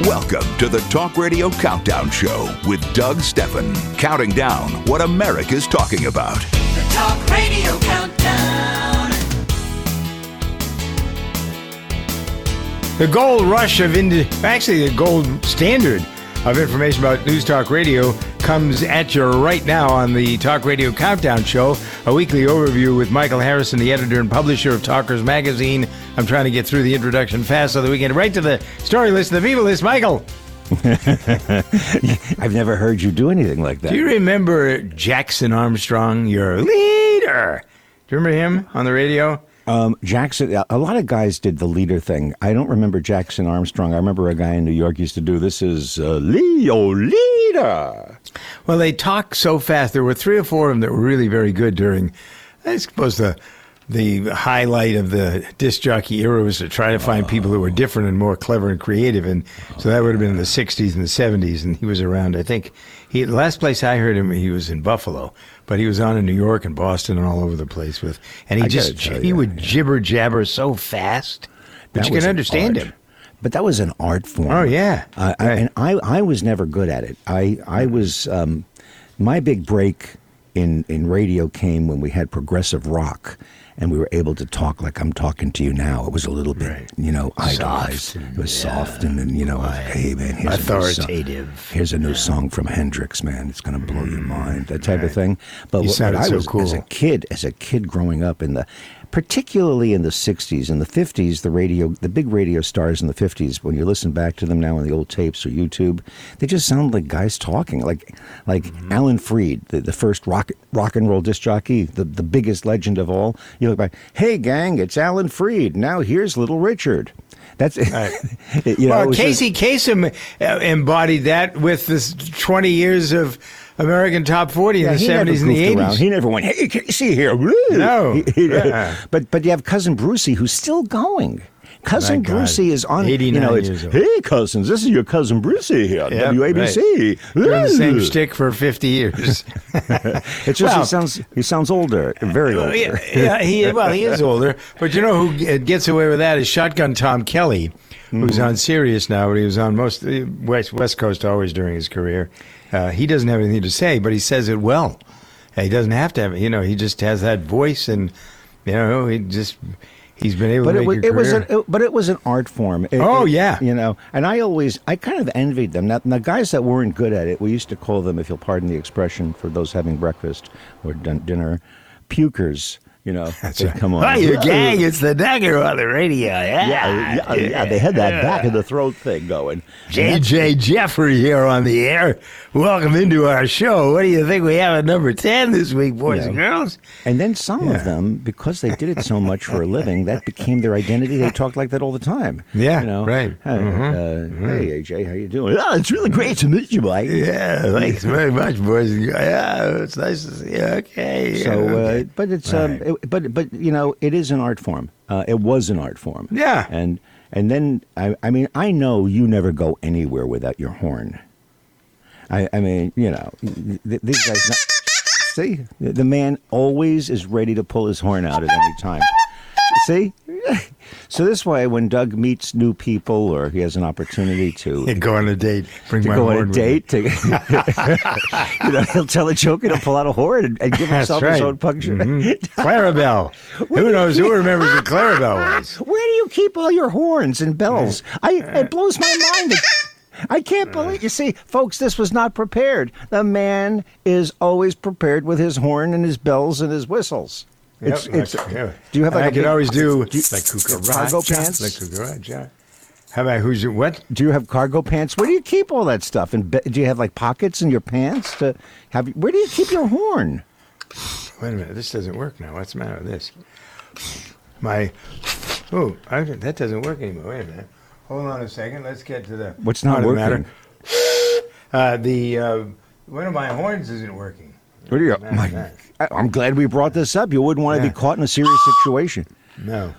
Welcome to the Talk Radio Countdown Show with Doug Stephan, counting down what America's talking about. The Talk Radio Countdown. The gold rush of Indi- actually the gold standard of information about News Talk Radio comes at you right now on the Talk Radio Countdown Show, a weekly overview with Michael Harrison, the editor and publisher of Talkers Magazine. I'm trying to get through the introduction fast so that we can get right to the story list, the people list. Michael, I've never heard you do anything like that. do you remember Jackson Armstrong, your leader? Do you remember him on the radio? Um, Jackson, a lot of guys did the leader thing. I don't remember Jackson Armstrong. I remember a guy in New York used to do this is uh, Leo leader. Well, they talk so fast. There were three or four of them that were really very good during, I suppose, the the highlight of the disc jockey era was to try to find people who were different and more clever and creative. And so that would have been in the 60s and the 70s. And he was around, I think, he the last place I heard him, he was in Buffalo. But he was on in New York and Boston and all over the place with, and he I just he you, would jibber jabber so fast, but That you can an understand art. him. But that was an art form. Oh, yeah. Uh, I, and I, I was never good at it. I, I was um, my big break in in radio came when we had progressive rock. And we were able to talk like I'm talking to you now. It was a little bit, Right. you know, idolized. and- It was yeah. soft, and then you know, hey man, here's a new song. Authoritative. Here's a new song from Hendrix, man. It's going to blow your mind. That type of thing. But what, what I so was cool. as a kid, as a kid growing up in the, particularly in the '60s and the '50s, the radio, the big radio stars in the '50s. When you listen back to them now on the old tapes or YouTube, they just sound like guys talking, like like Mm-hmm. Alan Freed, the, the first rock rock and roll disc jockey, the the biggest legend of all. You look back, hey gang, it's Alan Freed. Now here's Little Richard. That's you know. well, was just- Casey Kasem uh, embodied that with this 20 years of American Top 40 in the 70s and the 80s. around. He never went, hey, Casey here. No. He- he- Yeah. But but you have cousin Brucey who's still going. Cousin God. Brucey is on. 89 you know, it's, years old. Hey cousins, this is your cousin Brucey here. Yep, WABC. Doing the same stick for 50 years. It's just Well- he sounds he sounds older, very older. yeah, yeah, he well, he is older, but you know who gets away with that is Shotgun Tom Kelly, who's Mm-hmm. on Sirius now, but he was on most uh, West West Coast always during his career. Uh, he doesn't have anything to say, but he says it well. Uh, He doesn't have to have it. You know, he just has that voice, and you know, he just he's been able But to it make was it was an, it, but it was an art form. It- Oh, it- yeah. you know. And I always I kind of envied them. Now the guys that weren't good at it, we used to call them, if you'll pardon the expression, for those having breakfast or dun- dinner, pukers. You know, That's they'd right. come on. Hi, you gang! It's the Dagger on the radio. Yeah, Yeah, yeah, yeah, they had that back of the throat thing going. JJ Jeffrey here on the air. Welcome into our show. What do you think we have at number 10 this week, boys Yeah. and girls? And then some Yeah. of them, because they did it so much for a living, that became their identity. They talked like that all the time. Yeah, you know, right. Hey, uh, hey AJ, how you doing? Oh, it's really great to meet you, Mike. Yeah, thanks very much, boys and girls. Yeah, it's nice to see you. Okay. So, uh, but it's um, Right. it, but but you know, it is an art form. Uh, it was an art form. Yeah. and and then I, I mean, I know you never go anywhere without your horn. I, I mean, you know, th- these guys. Not, see, the man always is ready to pull his horn out at any time. See, so this way, when Doug meets new people or he has an opportunity to go on a date. Bring to my go on a date, to, you know, he'll tell a joke and he'll pull out a horn and, and give himself right. his own puncture. Mhm. Clarabelle. Who knows? Who remembers what Clarabelle was? Where do you keep all your horns and bells? I it blows my mind. I can't believe you see, folks. This was not prepared. The man is always prepared with his horn and his bells and his whistles. It's, Yep, it's, like- yeah. do you have like I a could big- always do, do you- like cucaracha, cargo pants? Like cucaracha. How about who's what? Do you have cargo pants? Where do you keep all that stuff? And do you have like pockets in your pants to have? Where do you keep your horn? Wait a minute, this doesn't work now. What's the matter with this? my. Oh, I, that doesn't work anymore. Wait a minute. Hold on a second. Let's get to the. What's not of the working? matter. Uh, the uh, one of my horns isn't working. What do you? My-. I- I'm glad we brought this up. You wouldn't want to be caught in a serious situation. No.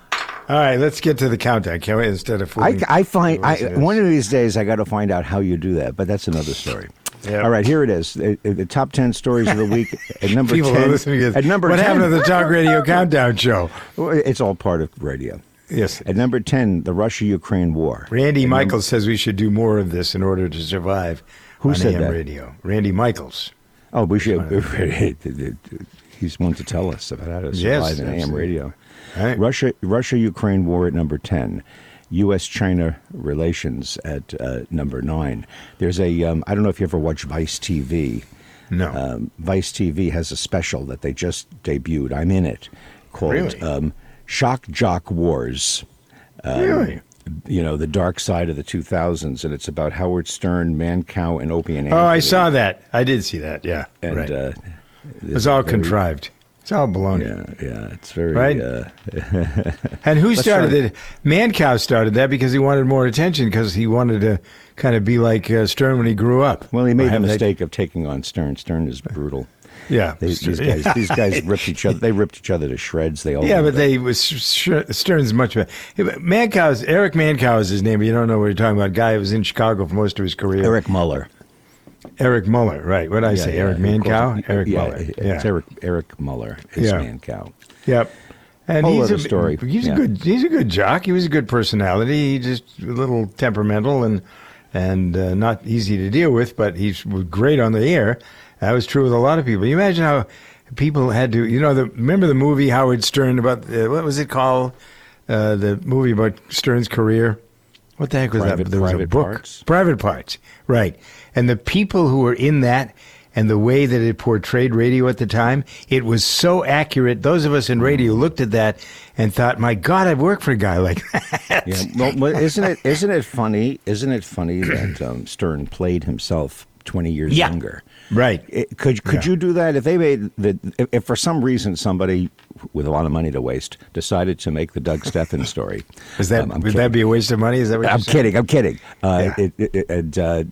All right, let's get to the countdown, can we? Instead of I, I find I, one of these days I got to find out how you do that, but that's another story. Yeah. All right, here it is. The, the top ten stories of the week at number people ten. are listening. to this. At number what 10, happened to the Talk Radio Countdown Show? It's all part of radio. Yes. At number ten, the Russia-Ukraine war. Randy At Michaels says we should do more of this in order to survive Who on said AM that? radio. Randy Michaels. Oh, we should. He's one to tell us about how to Yes, survive in AM radio. Right. Russia, Russia, Ukraine war at number ten. U.S.-China relations at uh, number nine. There's a. Um, I don't know if you ever watch Vice TV. No. Um, Vice TV has a special that they just debuted. I'm in it, called Really? um, "Shock Jock Wars." Um, really? You know, the dark side of the 2000s, and it's about Howard Stern, Mancow, and Opie and Oh, I saw that. I did see that. Yeah. And right. uh, it's all very- contrived. It's all baloney. Yeah, yeah, it's very. Right? Uh, And who started it? Mancow started that because he wanted more attention because he wanted to kind of be like uh, Stern when he grew up. well, he made the mistake of taking on Stern. Stern is brutal. Yeah. They, these guys, these guys ripped each other. They ripped each other to shreds. They all. Yeah, but they was Stern's much better. Yeah, but Mancow's Eric Mancow is his name. But you don't know what you're talking about. Guy who was in Chicago for most of his career. Eric Muller. Eric Muller, right? What did I Yeah, say? yeah, Eric Mancow. Eric yeah, Muller. It's Yeah. Eric Eric Muller. Is Yeah. Mancow. Yep. And Whole he's other a story. He's a good. He's a good jock. He was a good personality. He just a little temperamental and and uh, not easy to deal with. But he's great on the air. That was true with a lot of people. You imagine how people had to. You know, the remember the movie Howard Stern about uh, what was it called? Uh, the movie about Stern's career. What the heck was Private- that? There was a Private book. Parts? Private Parts. Right. And the people who were in that and the way that it portrayed radio at the time, it was so accurate. Those of us in radio looked at that and thought, "My God, I've worked for a guy like that." Yeah. Well, well, isn't it isn't it funny? Isn't it funny that um, Stern played himself twenty years Yeah. younger? Right. It- could could Yeah. you do that if they made the if, if for some reason somebody with a lot of money to waste decided to make the Doug Stephan story? Is that Um, would kidding. that be a waste of money? Is that what I'm kidding. I'm kidding. Uh, Yeah. it, it, it- and, uh,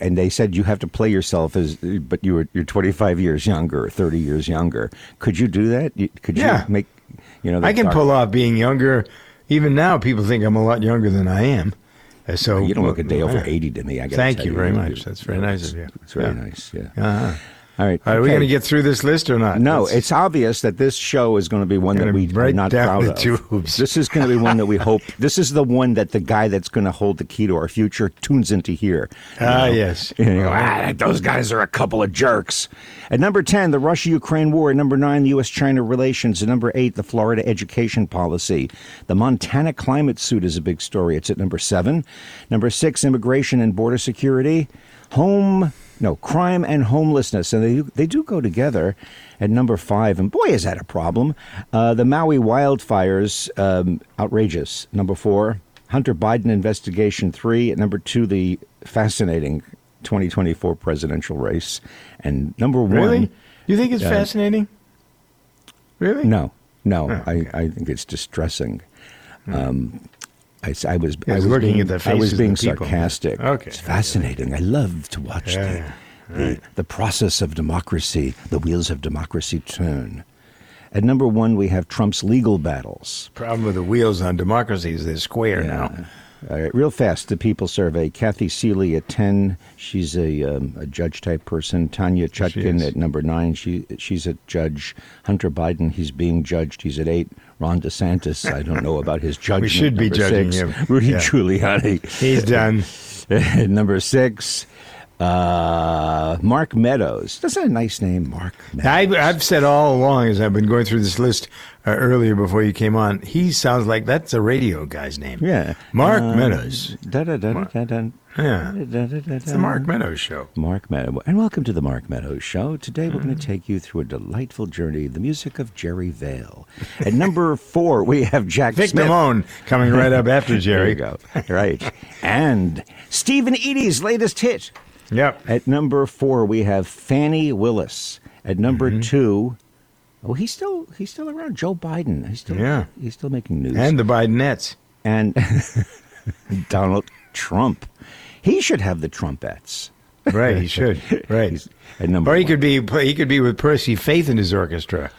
and they said you have to play yourself as, but you were you're 25 years younger, 30 years younger. Could you do that? Could you Yeah. make, you know? I can dark- pull off being younger. Even now, people think I'm a lot younger than I am. Uh, So You don't look a day over 80 to me. I Thank tell you very You- much. That's very nice of you. It's very Yeah. nice. Yeah. Uh-huh. All right. Are we going to get through this list or not? No, Let's- it's obvious that this show is going to be one that we are not down proud the of. tubes. This is going to be one that we hope. This is the one that the guy that's going to hold the key to our future tunes into here. Ah, know? yes. You know, ah, those guys are a couple of jerks. At number ten, the Russia-Ukraine war. At number nine, the U.S.-China relations. At number eight, the Florida education policy. The Montana climate suit is a big story. It's at number seven. Number six, immigration and border security. Home, no, crime and homelessness, and they do, they do go together. At number five, and boy, is that a problem. Uh, the Maui wildfires, um, outrageous. Number four, Hunter Biden investigation. Three. At number two, the fascinating 2024 presidential race. And number one, really. You think it's uh, fascinating? Really? no, no, Oh, I, okay. I think it's distressing. Um, I, I was, I was was looking being, at the I faces was of being sarcastic. Okay. It's fascinating. I love to watch Yeah, the, the, the process of democracy, the wheels of democracy turn. At number one, we have Trump's legal battles. Problem with the wheels on democracy is they're square now. All right, real fast, the People Survey. Kathy Seeley at 10. She's a, um, a judge type person. Tanya Chutkin at number 9. She She's a judge. Hunter Biden, he's being judged. He's at 8. Ron DeSantis, I don't know about his judgment. We should be judging six. him. Rudy Yeah. Giuliani. He's done. number 6. Uh, Mark Meadows. That's a nice name, Mark Meadows. I, I've said all along as I've been going through this list uh, earlier before you came on, he sounds like that's a radio guy's name. yeah. Mark Uh, Meadows. Da, da, da, da. Yeah. It's the Mark. Meadows show. Mark Meadows. And welcome to the Mark Meadows Show. Today we're going Mm. to take you through a delightful journey, the music of Jerry Vale. At number four, we have Jack Vic Smith. Damone coming right up after There Jerry. you go. Right. and Steve and Eydie's latest hit. Yep. At number four, we have Fani Willis. At number Mm-hmm. two, Oh, he's still he's still around. Joe Biden. He's still Yeah. He's still making news. And the Bidenettes. and Donald Trump. He should have the trumpets. Right, he should. Right. He's at number Or he one. could be he could be with Percy Faith in his orchestra,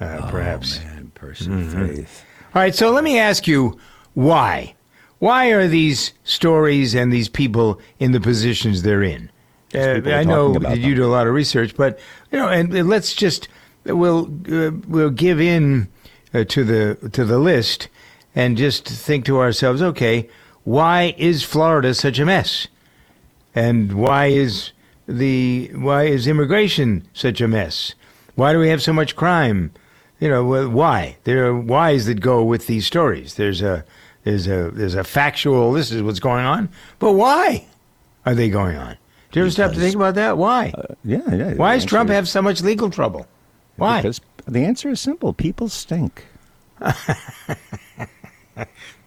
uh, perhaps. Oh, man, Percy Mm-hmm. Faith. All right, so let me ask you why? Why are these stories and these people in the positions they're in? Uh, I know talking about that you do a lot of research, but you know, and, and let's just we'll uh, we'll give in uh, to the to the list and just think to ourselves, okay, why is Florida such a mess? And why is the why is immigration such a mess? Why do we have so much crime? You know, why? There are whys that go with these stories. There's a there's a there's a factual. This is what's going on, but why are they going on? Do you ever stop to think about that? Why? Yeah, yeah. why does Trump answer have so much legal trouble? Why? Because the answer is simple. People stink. well,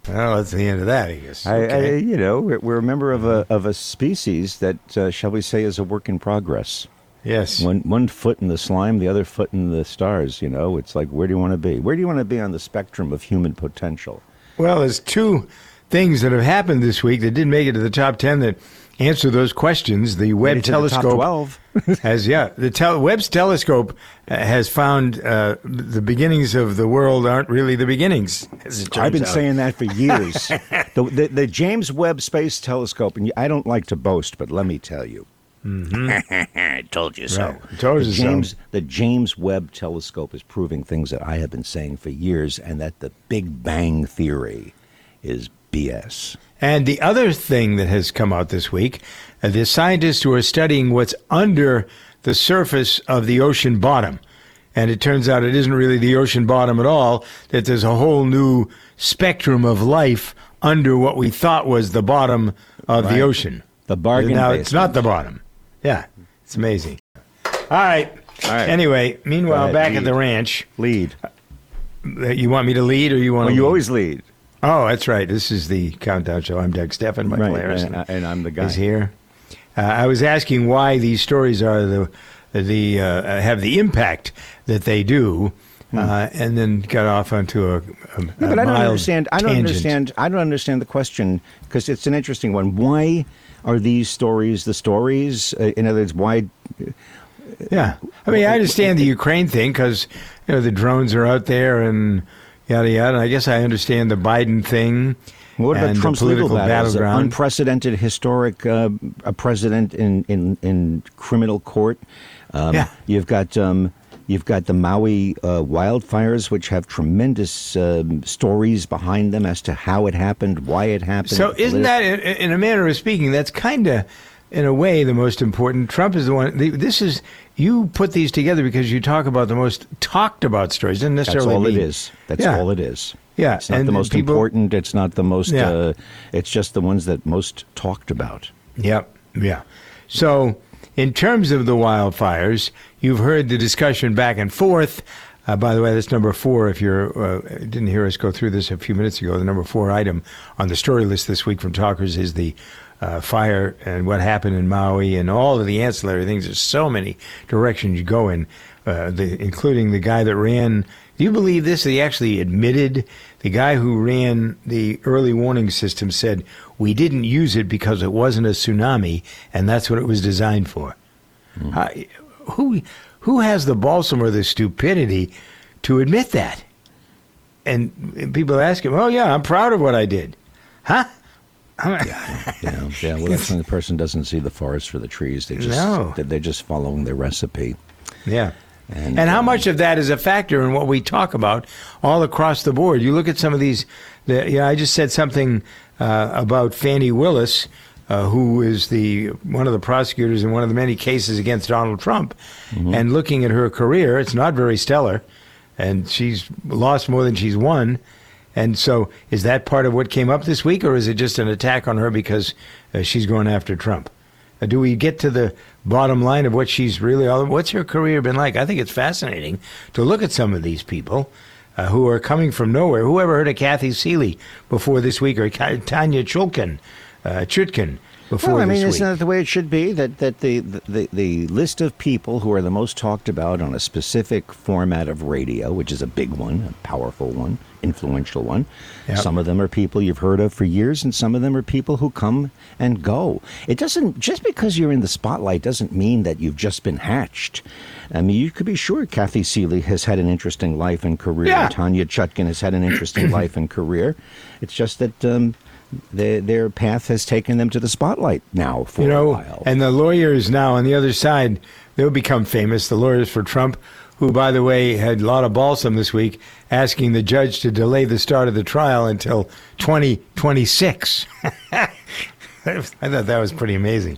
that's the end of that, I guess. I, I, Okay. you know, we're, we're a member of a of a species that, uh, shall we say, is a work in progress. yes. One one foot in the slime, the other foot in the stars. You know, it's like, where do you want to be? Where do you want to be on the spectrum of human potential? Well, there's two things that have happened this week that didn't make it to the top ten that answer those questions. The Webb Made it to the top telescope 12. has yeah the tel- Webb's telescope uh, has found uh, the beginnings of the world aren't really the beginnings. I've been out. saying that for years. the, the, the James Webb Space Telescope, and I don't like to boast, but let me tell you. I told you so. Mm-hmm. Right. Told the you so. The James Webb Telescope is proving things that I have been saying for years, and that the Big Bang Theory is BS. And the other thing that has come out this week, uh, the scientists who are studying what's under the surface of the ocean bottom. And it turns out it isn't really the ocean bottom at all, that there's a whole new spectrum of life under what we thought was the bottom of Right. the ocean. The bargain Now it's not the bottom. Yeah, it's amazing. All right. All right. Anyway, meanwhile, ahead, back at the ranch, Lead. uh, you want me to lead or you want Well, to you lead? always lead. Oh, that's right. This is the countdown show. I'm Doug Stephan. Michael Right, Harrison and, and I'm the guy. is here. Uh, I was asking why these stories are the the uh, have the impact that they do, uh, and then got off onto a, a, Hmm. Yeah, a but I don't understand. I don't tangent. understand. I don't understand the question because it's an interesting one. Why are these stories the stories? Uh, in other words, why? Yeah, I mean, I understand the Ukraine thing because you know the drones are out there and yada yada. And I guess I understand the Biden thing. What about and Trump's the political legal battleground? Unprecedented, historic, uh, a president in, in, in criminal court. Um, Yeah. You've got um, you've got the Maui uh, wildfires, which have tremendous um, stories behind them as to how it happened, why it happened. So isn't that, in, in a manner of speaking, that's kind of, in a way, the most important. Trump is the one. The, this is you put these together because you talk about the most talked about stories. Doesn't That's all it mean- is. That's Yeah. all it is. Yeah, It's not and the most people- important. It's not the most. Yeah. Uh, it's just the ones that most talked about. Yep. Yeah. So, in terms of the wildfires, you've heard the discussion back and forth. Uh, by the way, that's number four. If you uh, didn't hear us go through this a few minutes ago, the number four item on the story list this week from Talkers is the uh, fire and what happened in Maui and all of the ancillary things. There's so many directions you go in, uh, the, including the guy that ran. Do you believe this? He actually admitted the guy who ran the early warning system said we didn't use it because it wasn't a tsunami, and that's what it was designed for. I- who who has the balsam or the stupidity to admit that? And people ask him, "Oh yeah, I'm proud of what I did," huh? Yeah, yeah. Well, that's when the person doesn't see the forest for the trees. They just No. they're, just following their recipe. Yeah. And, And, how um, much of that is a factor in what we talk about all across the board? You look at some of these. The, yeah, I just said something uh, about Fani Willis, uh, who is the one of the prosecutors in one of the many cases against Donald Trump, Mm-hmm. and looking at her career, it's not very stellar, and she's lost more than she's won. And so, is that part of what came up this week, or is it just an attack on her because uh, she's going after Trump? Uh, do we get to the bottom line of what she's really all? What's her career been like? I think it's fascinating to look at some of these people uh, who are coming from nowhere. Who ever heard of Kathy Seeley before this week, or Tanya Chulkin, uh, Chutkin? Before Well, I mean, isn't that the way it should be? That that the, the the list of people who are the most talked about on a specific format of radio, which is a big one, a powerful one, influential one. Yep. Some of them are people you've heard of for years, and some of them are people who come and go. It doesn't just because you're in the spotlight doesn't mean that you've just been hatched. I mean, you could be sure Kathy Seeley has had an interesting life and career. Yeah. Tanya Chutkin has had an interesting life and career. It's just that. Um, their, their path has taken them to the spotlight now for you a while. and the lawyers now on the other side, they'll become famous. The lawyers for Trump, who, by the way, had a lot of balsam this week, asking the judge to delay the start of the trial until 2026. I thought that was pretty amazing.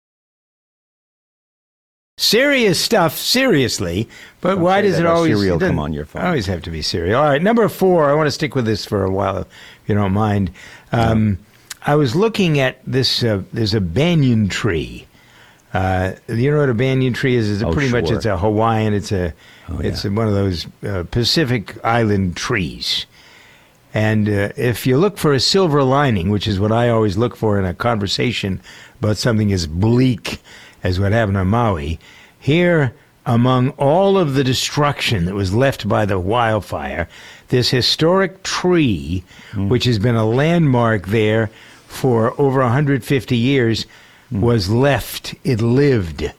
Serious stuff, seriously. But Don't why does it always cereal it come on your phone. Always have to be cereal. All right, number four. I want to stick with this for a while, if you don't mind. Um, I was looking at this. Uh, there's a banyan tree. Uh, you know what a banyan tree is? It's a Oh, pretty much it's a Hawaiian. It's a Oh, it's yeah. one of those uh, Pacific Island trees. And uh, if you look for a silver lining, which is what I always look for in a conversation about something as bleak as what happened on Maui, here, among all of the destruction that was left by the wildfire, this historic tree, hmm. which has been a landmark there for over 150 years, hmm. was left. It lived.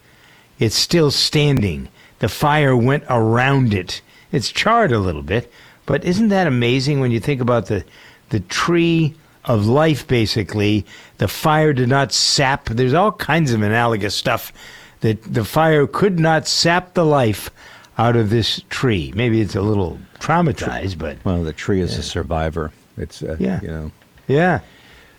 It's still standing. The fire went around it. It's charred a little bit, but isn't that amazing when you think about the the tree of life basically? The fire did not sap. There's all kinds of analogous stuff that the fire could not sap the life out of this tree. Maybe it's a little traumatized, but well, the tree is a survivor. It's uh, Yeah. you know, yeah.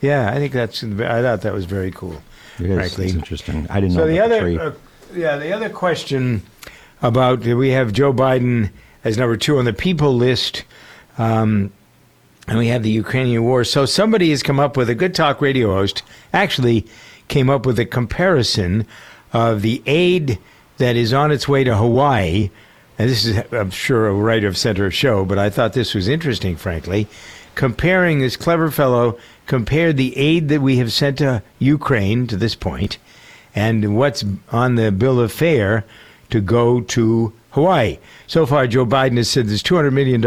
Yeah, I think that's I thought that was very cool. it is. frankly. It's interesting. I didn't So know the other, tree. uh, yeah, the other question about we have Joe Biden as number two on the people list, um, and we have the Ukrainian war. So somebody has come up with a good talk radio host actually came up with a comparison of the aid that is on its way to Hawaii. And this is, I'm sure, a right of center show, but I thought this was interesting, frankly. Comparing this clever fellow compared the aid that we have sent to Ukraine to this point and what's on the bill of fare to go to Hawaii. So far, Joe Biden has said there's $200 million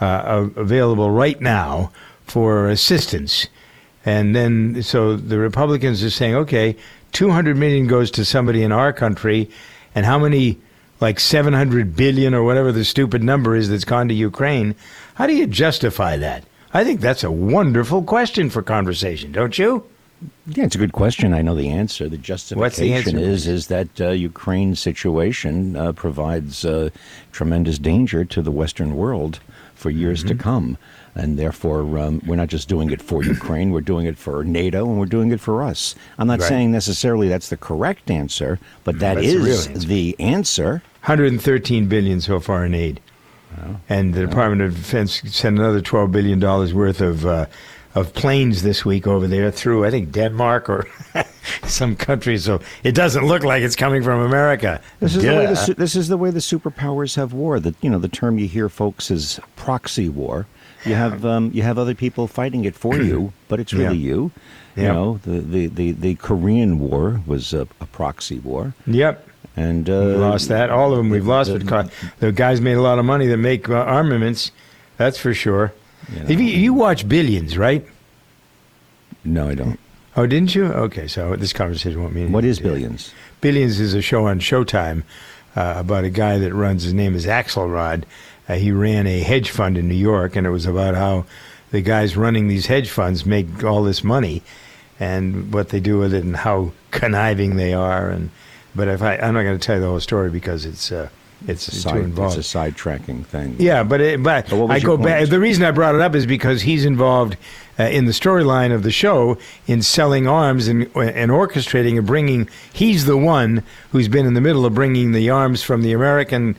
uh, available right now for assistance. And then, so the Republicans are saying, okay, 200 million goes to somebody in our country, and how many, like 700 billion or whatever the stupid number is that's gone to Ukraine? How do you justify that? I think that's a wonderful question for conversation, don't you? Yeah, it's a good question. I know the answer. The justification What's the answer? is is that uh, Ukraine situation uh, provides uh, tremendous danger to the Western world for years Mm-hmm. to come, and therefore um, we're not just doing it for Ukraine. We're doing it for NATO, and we're doing it for us. I'm not Right. saying necessarily that's the correct answer, but that That's is the answer. 113 billion so far in aid, and the Department of Defense sent another 12 billion dollars worth of uh, of planes this week over there through I think Denmark or some country. So it doesn't look like it's coming from America. This is the way the, this is the way the superpowers have war. The you know the term you hear, folks, is proxy war. You have um, you have other people fighting it for you, but it's really Yeah. you. You know the, the, the, the Korean War was a, a proxy war, Yep. and uh, We lost that. All of them we've lost. the- the guys made a lot of money that make uh, armaments. That's for sure. You If you, you watch Billions, right? No, I don't. Oh, didn't you? Okay, so this conversation won't mean What is billions? Billions is a show on Showtime uh, about a guy that runs. His name is Axelrod. Uh, he ran a hedge fund in New York, and it was about how the guys running these hedge funds make all this money, and what they do with it, and how conniving they are. And but if I, I'm not going to tell you the whole story because it's uh, It's, It's a, too side, involved. it's a sidetracking thing. Yeah, but it, but, But I go back. The reason I brought it up is because he's involved uh, in the storyline of the show in selling arms and and orchestrating and bringing. He's the one who's been in the middle of bringing the arms from the American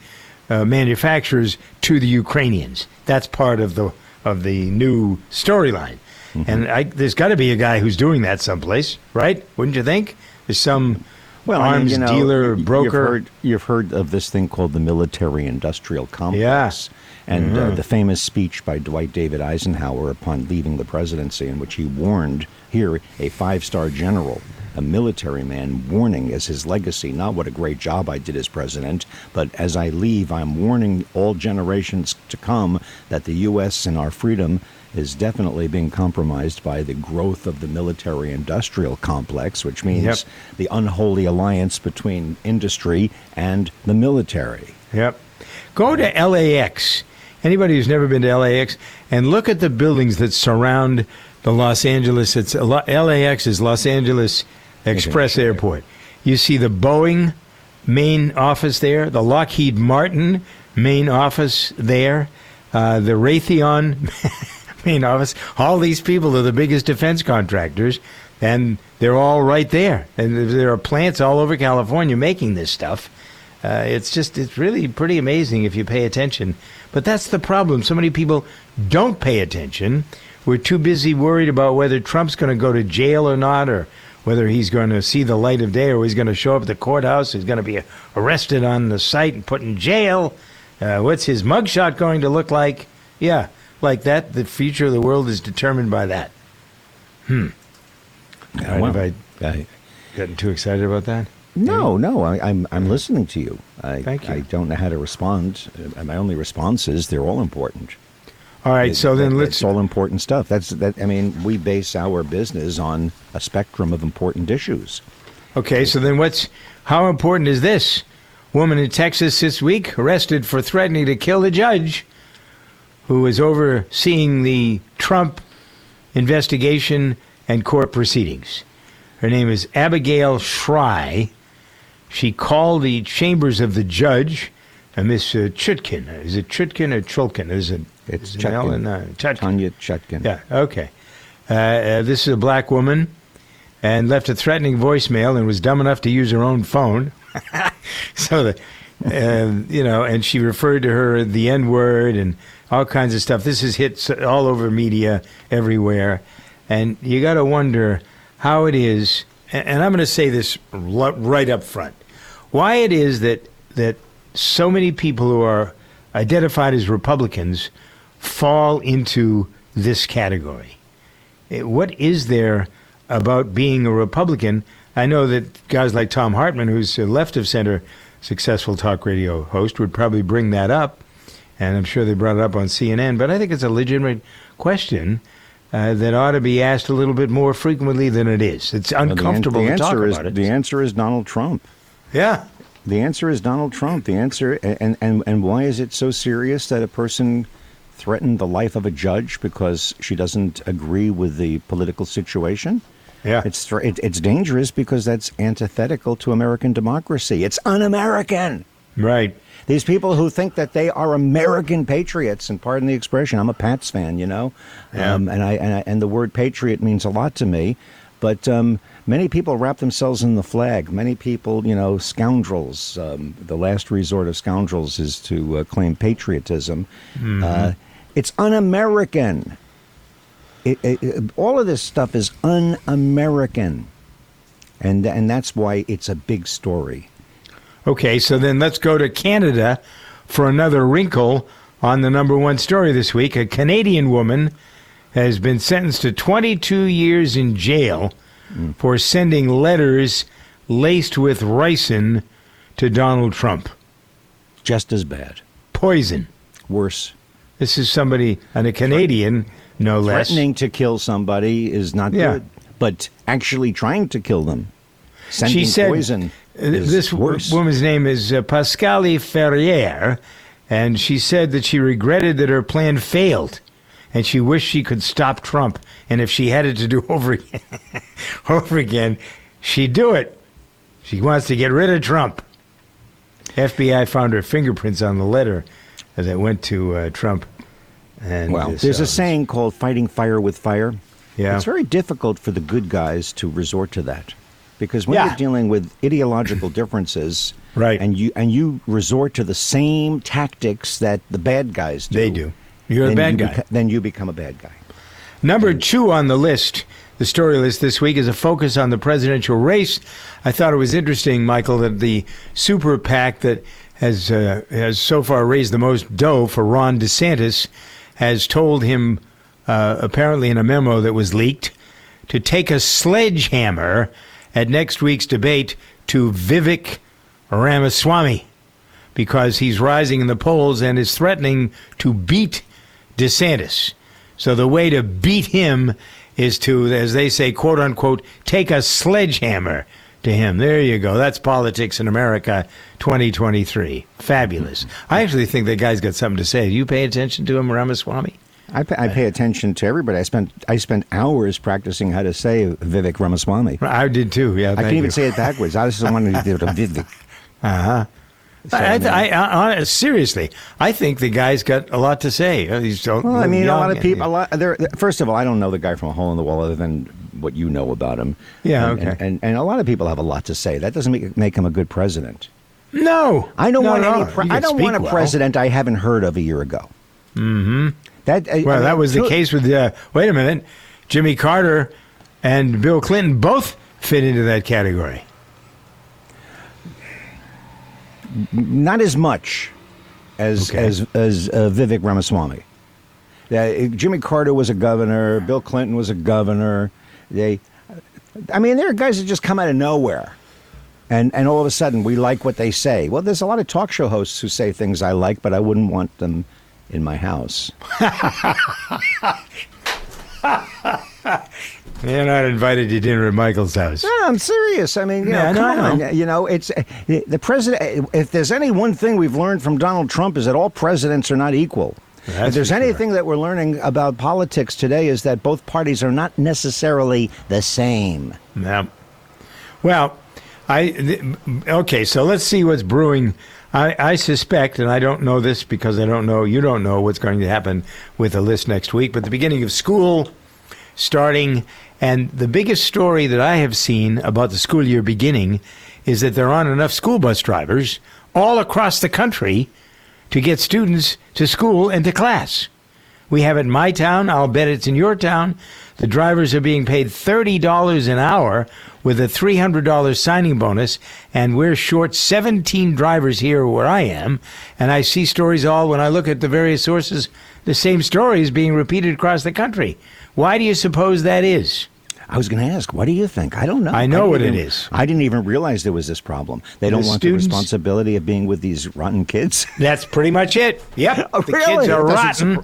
uh, manufacturers to the Ukrainians. That's part of the of the new storyline. Mm-hmm. And I, there's got to be a guy who's doing that someplace, right? Wouldn't you think? There's some Well, I mean, arms you know, dealer, broker. You've heard, you've heard of this thing called the military-industrial complex, and uh, the famous speech by Dwight David Eisenhower upon leaving the presidency, in which he warned here a five-star general, a military man, warning as his legacy, not what a great job I did as president, but as I leave, I'm warning all generations to come that the U.S. and our freedom is definitely being compromised by the growth of the military industrial complex, which means Yep. the unholy alliance between industry and the military. Yep. Go to LAX. Anybody who's never been to LAX and look at the buildings that surround the Los Angeles. It's LAX is Los Angeles Express Airport. You see the Boeing main office there, the Lockheed Martin main office there, uh, the Raytheon main office. All these people are the biggest defense contractors, and they're all right there. And there are plants all over California making this stuff. Uh, it's just, it's really pretty amazing if you pay attention. But that's the problem. So many people don't pay attention. We're too busy worried about whether Trump's going to go to jail or not, or whether he's going to see the light of day, or he's going to show up at the courthouse, he's going to be arrested on the site and put in jail. Uh, what's his mugshot going to look like? Yeah, like that. The future of the world is determined by that. Hmm. All right, well, have I I- gotten too excited about that? No, no, I, I'm I'm listening to you. I, Thank you. I don't know how to respond. Uh, my only response is they're all important. All right, so then That- let's. That's all important stuff. That's that. I mean, we base our business on a spectrum of important issues. Okay, so then what's how important is this? Woman in Texas this week arrested for threatening to kill the judge who was overseeing the Trump investigation and court proceedings. Her name is Abigail Shry. She called the chambers of the judge, uh, Miss uh, Chutkin. Is it Chutkin or Chulkin? Is it? It's is it an L Chutkin. uh, Chutkin. Tanya Chutkin. Yeah, okay. Uh, uh, this is a black woman and left a threatening voicemail and was dumb enough to use her own phone. so, the, uh, you know, and she referred to her the N word and all kinds of stuff. This has hit all over media everywhere. And you got to wonder how it is, and I'm going to say this right up front why it is that, that so many people who are identified as Republicans fall into this category. Eh, What is there about being a Republican? I know that guys like Thom Hartmann, who's a left of center successful talk radio host, would probably bring that up, and I'm sure they brought it up on CNN. But I think it's a legitimate question uh, that ought to be asked a little bit more frequently than it is. It's Well, the an- uncomfortable the to talk answer is, about it. The answer is Donald Trump. yeah, The answer is Donald Trump. The answer, and, and, and why is it so serious that a person threatened the life of a judge because she doesn't agree with the political situation? yeah. It's thr- it, it's dangerous because that's antithetical to American democracy. It's un-American. right. These people who think that they are American patriots, and pardon the expression, I'm a Pats fan, you know, Yeah. um, and I, and I and the word patriot means a lot to me. But um, many people wrap themselves in the flag. Many people, you know, scoundrels. Um, the last resort of scoundrels is to uh, claim patriotism. Uh, it's un-American. It, it, it- all of this stuff is un-American, and and that's why it's a big story. Okay, so then let's go to Canada for another wrinkle on the number one story this week. A Canadian woman has been sentenced to 22 years in jail mm. for sending letters laced with ricin to Donald Trump. Just as bad. Poison. Worse. This is somebody, and a Canadian, no less. Threatening to kill somebody is not Yeah. good, but actually trying to kill them, sending she said poison is this w- worse. woman's name is uh, Pascale Ferrier, and she said that she regretted that her plan failed, and she wished she could stop Trump. And if she had it to do over again, over again, she'd do it. She wants to get rid of Trump. FBI found her fingerprints on the letter as it went to uh, Trump. And Well, uh, there's so- a saying called fighting fire with fire. Yeah. It's very difficult for the good guys to resort to that. Because when Yeah. you're dealing with ideological differences, Right. and you and you resort to the same tactics that the bad guys do, They do. You're a bad you guy. beca- then you become a bad guy. Number two on the list, the story list this week, is a focus on the presidential race. I thought it was interesting, Michael, that the super PAC that has uh, has so far raised the most dough for Ron DeSantis has told him, uh, apparently in a memo that was leaked, to take a sledgehammer at next week's debate to Vivek Ramaswamy because he's rising in the polls and is threatening to beat DeSantis. So the way to beat him is to, as they say, quote unquote, take a sledgehammer to him. There you go. That's politics in America 2023. Fabulous. I actually think that guy's got something to say. Do you pay attention to him, Ramaswamy? I pay, I pay attention to everybody. I spent I spent hours practicing how to say Vivek Ramaswamy. I did too. Yeah, I can even say it backwards. I just wanted to do it Vivek. Uh huh. I, I, I, I, seriously, I think the guy's got a lot to say. Uh, He's so Well, I mean, a lot of people. A lot. There. First of all, I don't know the guy from a hole in the wall other than what you know about him. Yeah, And- okay. And, and, and a lot of people have a lot to say. That doesn't make make him a good president. No, I don't not want at any. Pre- I don't want a well. president I haven't heard of a year ago. Mm-hmm. That I- I Well, mean, that was the case with. Uh, wait a minute, Jimmy Carter and Bill Clinton both fit into that category. Not as much as Okay. as as uh, Vivek Ramaswamy. Uh, Jimmy Carter was a governor. Bill Clinton was a governor. They, I mean, there are guys that just come out of nowhere, and and all of a sudden we like what they say. Well, there's a lot of talk show hosts who say things I like, but I wouldn't want them in my house. You're not invited to dinner at Michael's house. No, I'm serious. I mean, you Yeah, know, no, on. know. You know, it's the president. If there's any one thing we've learned from Donald Trump is that all presidents are not equal. That's if there's for sure. anything that we're learning about politics today is that both parties are not necessarily the same. No. Well, I th- okay. So let's see what's brewing. I, I suspect, and I don't know this because I don't know. You don't know what's going to happen with the list next week. But the beginning of school starting, and the biggest story that I have seen about the school year beginning is that there aren't enough school bus drivers all across the country to get students to school and to class. We have it in my town. I'll bet it's in your town. The drivers are being paid $30 an hour with a $300 signing bonus, and we're short 17 drivers here where I am. And I see stories all, when I look at the various sources, the same stories being repeated across the country. Why do you suppose that is? I was going to ask, what do you think? I don't know. I know didn't what it even- is. I didn't even realize there was this problem. They don't The want students- the responsibility of being with these rotten kids. That's pretty much it. Yep. Oh, the really? kids are It rotten,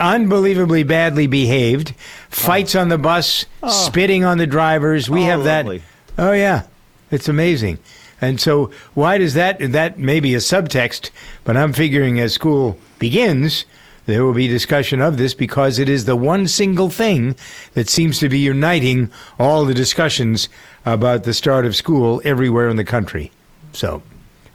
unbelievably badly behaved, fights oh. on the bus, oh. spitting on the drivers. We Oh, have that. lovely. Oh, yeah. It's amazing. And so, why does that? That may be a subtext, but I'm figuring as school begins, there will be discussion of this because it is the one single thing that seems to be uniting all the discussions about the start of school everywhere in the country. So,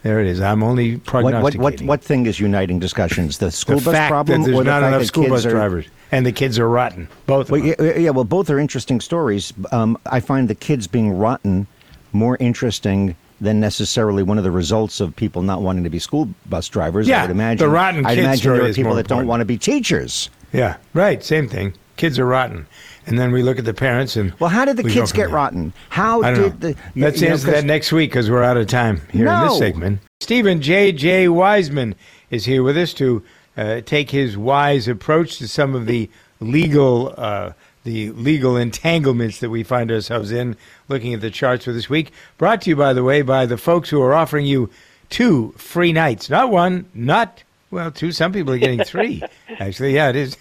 there it is. I'm only What, prognosticating. what, what, what thing is uniting discussions? The school the bus fact problem that there's or the not fact enough that school bus are- drivers and the kids are rotten. Both. Well, yeah, yeah, well, both are interesting stories. Um, I find the kids being rotten more interesting than necessarily one of the results of people not wanting to be school bus drivers. Yeah, I would imagine. the rotten I'd imagine there are people that don't want to be teachers. Yeah, right. Same thing. Kids are rotten, and then we look at the parents and. Well, how did the kids get there. rotten? How I don't did know. the? you- Let's you know, answer that next week because we're out of time here in this segment. Stephen J. J. Wiseman is here with us to uh, take his wise approach to some of the legal. Uh, the legal entanglements that we find ourselves in looking at the charts for this week. Brought to you, by the way, by the folks who are offering you two free nights. Not one, not, well, two. Some people are getting three. Actually, yeah, it is.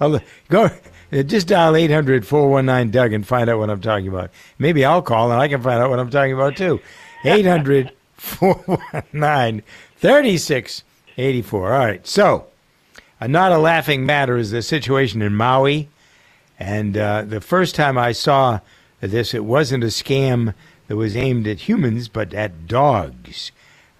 Go, uh, just dial 800 419 Doug and find out what I'm talking about. Maybe I'll call and I can find out what I'm talking about too. 800 419 3684. All right. So, uh, not a laughing matter is the situation in Maui. And uh, the first time I saw this, it wasn't a scam that was aimed at humans, but at dogs.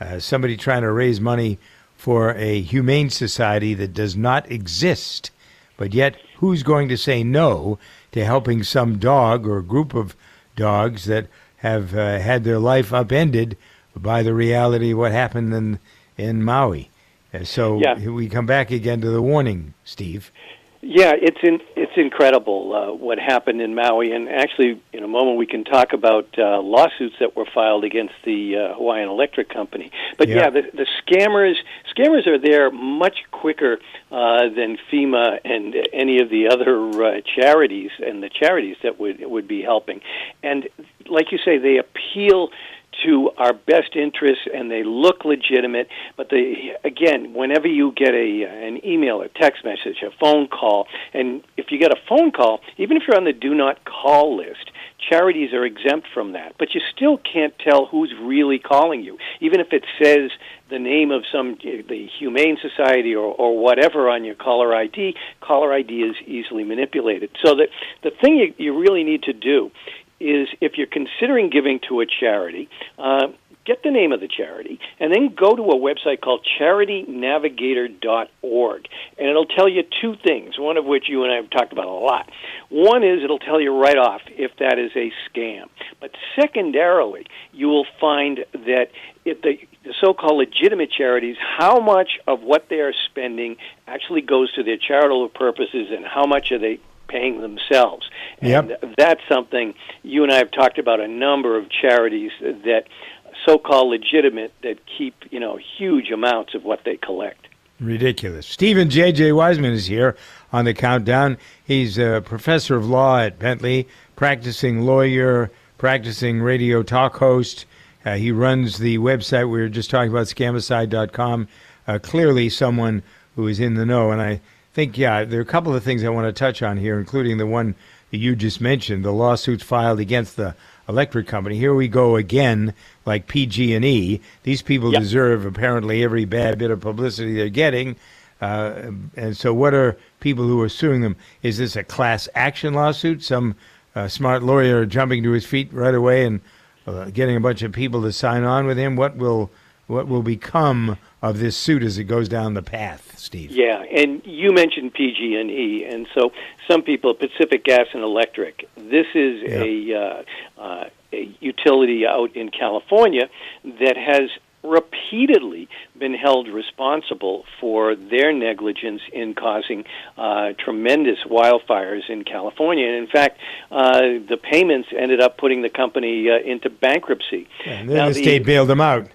uh, somebody trying to raise money for a humane society that does not exist. But yet, who's going to say no to helping some dog or group of dogs that have uh, had their life upended by the reality of what happened in in Maui? Uh, so Yeah. we come back again to the warning, Steve. Yeah, it's in, it's incredible uh, what happened in Maui, and actually, in a moment, we can talk about uh, lawsuits that were filed against the uh, Hawaiian Electric Company. But yeah, Yeah. the, the scammers scammers are there much quicker uh, than FEMA and any of the other uh, charities and the charities that would would be helping. And like you say, they appeal to our best interests and they look legitimate. But they again whenever you get a uh, an email a text message a phone call and if you get a phone call even if you're on the do not call list charities are exempt from that. But you still can't tell who's really calling you. Even if it says the name of some uh, the humane society or, or whatever on your caller ID caller ID is easily manipulated. So that the thing you, you really need to do is if you're considering giving to a charity, uh, get the name of the charity, and then go to a website called charitynavigator.org. And it'll tell you two things, one of which you and I have talked about a lot. One is it'll tell you right off if that is a scam. But secondarily, you will find that if the, the so-called legitimate charities, how much of what they are spending actually goes to their charitable purposes and how much are they paying themselves. Yep. And that's something you and I have talked about a number of charities that so-called legitimate that keep, you know, huge amounts of what they collect. Ridiculous. Steven J.J. Weisman is here on the countdown. He's a professor of law at Bentley, practicing lawyer, practicing radio talk host. Uh, he runs the website we were just talking about, scamicide.com. Uh, clearly, someone who is in the know. And I think, yeah, there are a couple of things I want to touch on here, including the one that you just mentioned, the lawsuits filed against the electric company. Here we go again, like PG&E. These people Yep. deserve apparently every bad bit of publicity they're getting. Uh, and so, what are people who are suing them? Is this a class action lawsuit? Some uh, smart lawyer jumping to his feet right away and uh, getting a bunch of people to sign on with him? What will what will become of this suit as it goes down the path, Steve? Yeah, and you mentioned PG&E, and so some people, Pacific Gas and Electric. This is a, uh, uh, a utility out in California that has repeatedly been held responsible for their negligence in causing uh, tremendous wildfires in California. And in fact, uh, the payments ended up putting the company uh, into bankruptcy. And then Now, the state bailed them out.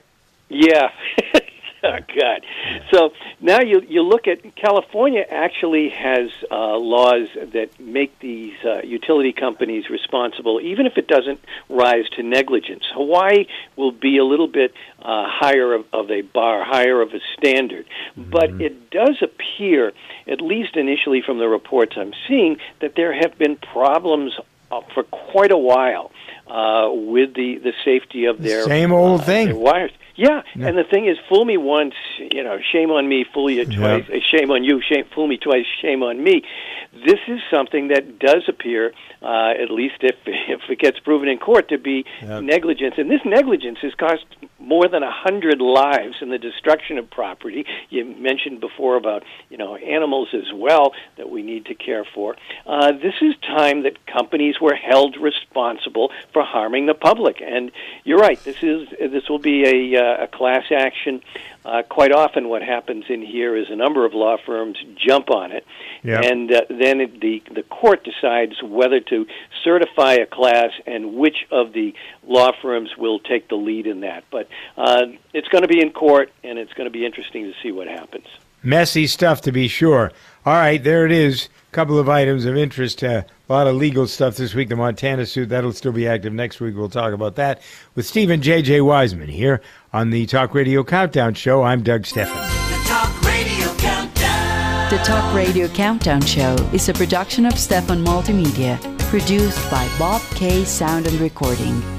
Yeah. oh God. So now you you look at California actually has uh, laws that make these uh, utility companies responsible, even if it doesn't rise to negligence. Hawaii will be a little bit uh, higher of, of a bar, higher of a standard, but it does appear, at least initially from the reports I'm seeing, that there have been problems uh, for quite a while uh, with the the safety of their Same old uh, thing. wires. Yeah, and the thing is, fool me once, you know, shame on me. Fool you twice, uh, shame on you. Shame, fool me twice, shame on me. This is something that does appear, uh, at least if if it gets proven in court, to be negligence. And this negligence has cost more than a hundred lives in the destruction of property. You mentioned before about you know animals as well that we need to care for. Uh, this is time that companies were held responsible for harming the public. And you're right. This is this will be a, uh, a class action. Uh, quite often, what happens in here is a number of law firms jump on it, Yeah. and uh, then it, the the court decides whether to certify a class and which of the law firms will take the lead in that. But uh, it's going to be in court, and it's going to be interesting to see what happens. Messy stuff to be sure. All right, there it is. A couple of items of interest. A lot of legal stuff this week. The Montana suit, that'll still be active next week. We'll talk about that with Steven J.J. Weisman here on the Talk Radio Countdown Show. I'm Doug Stephan. The Talk Radio Countdown. The Talk Radio Countdown Show is a production of Stephan Multimedia, produced by Bob K Sound and Recording.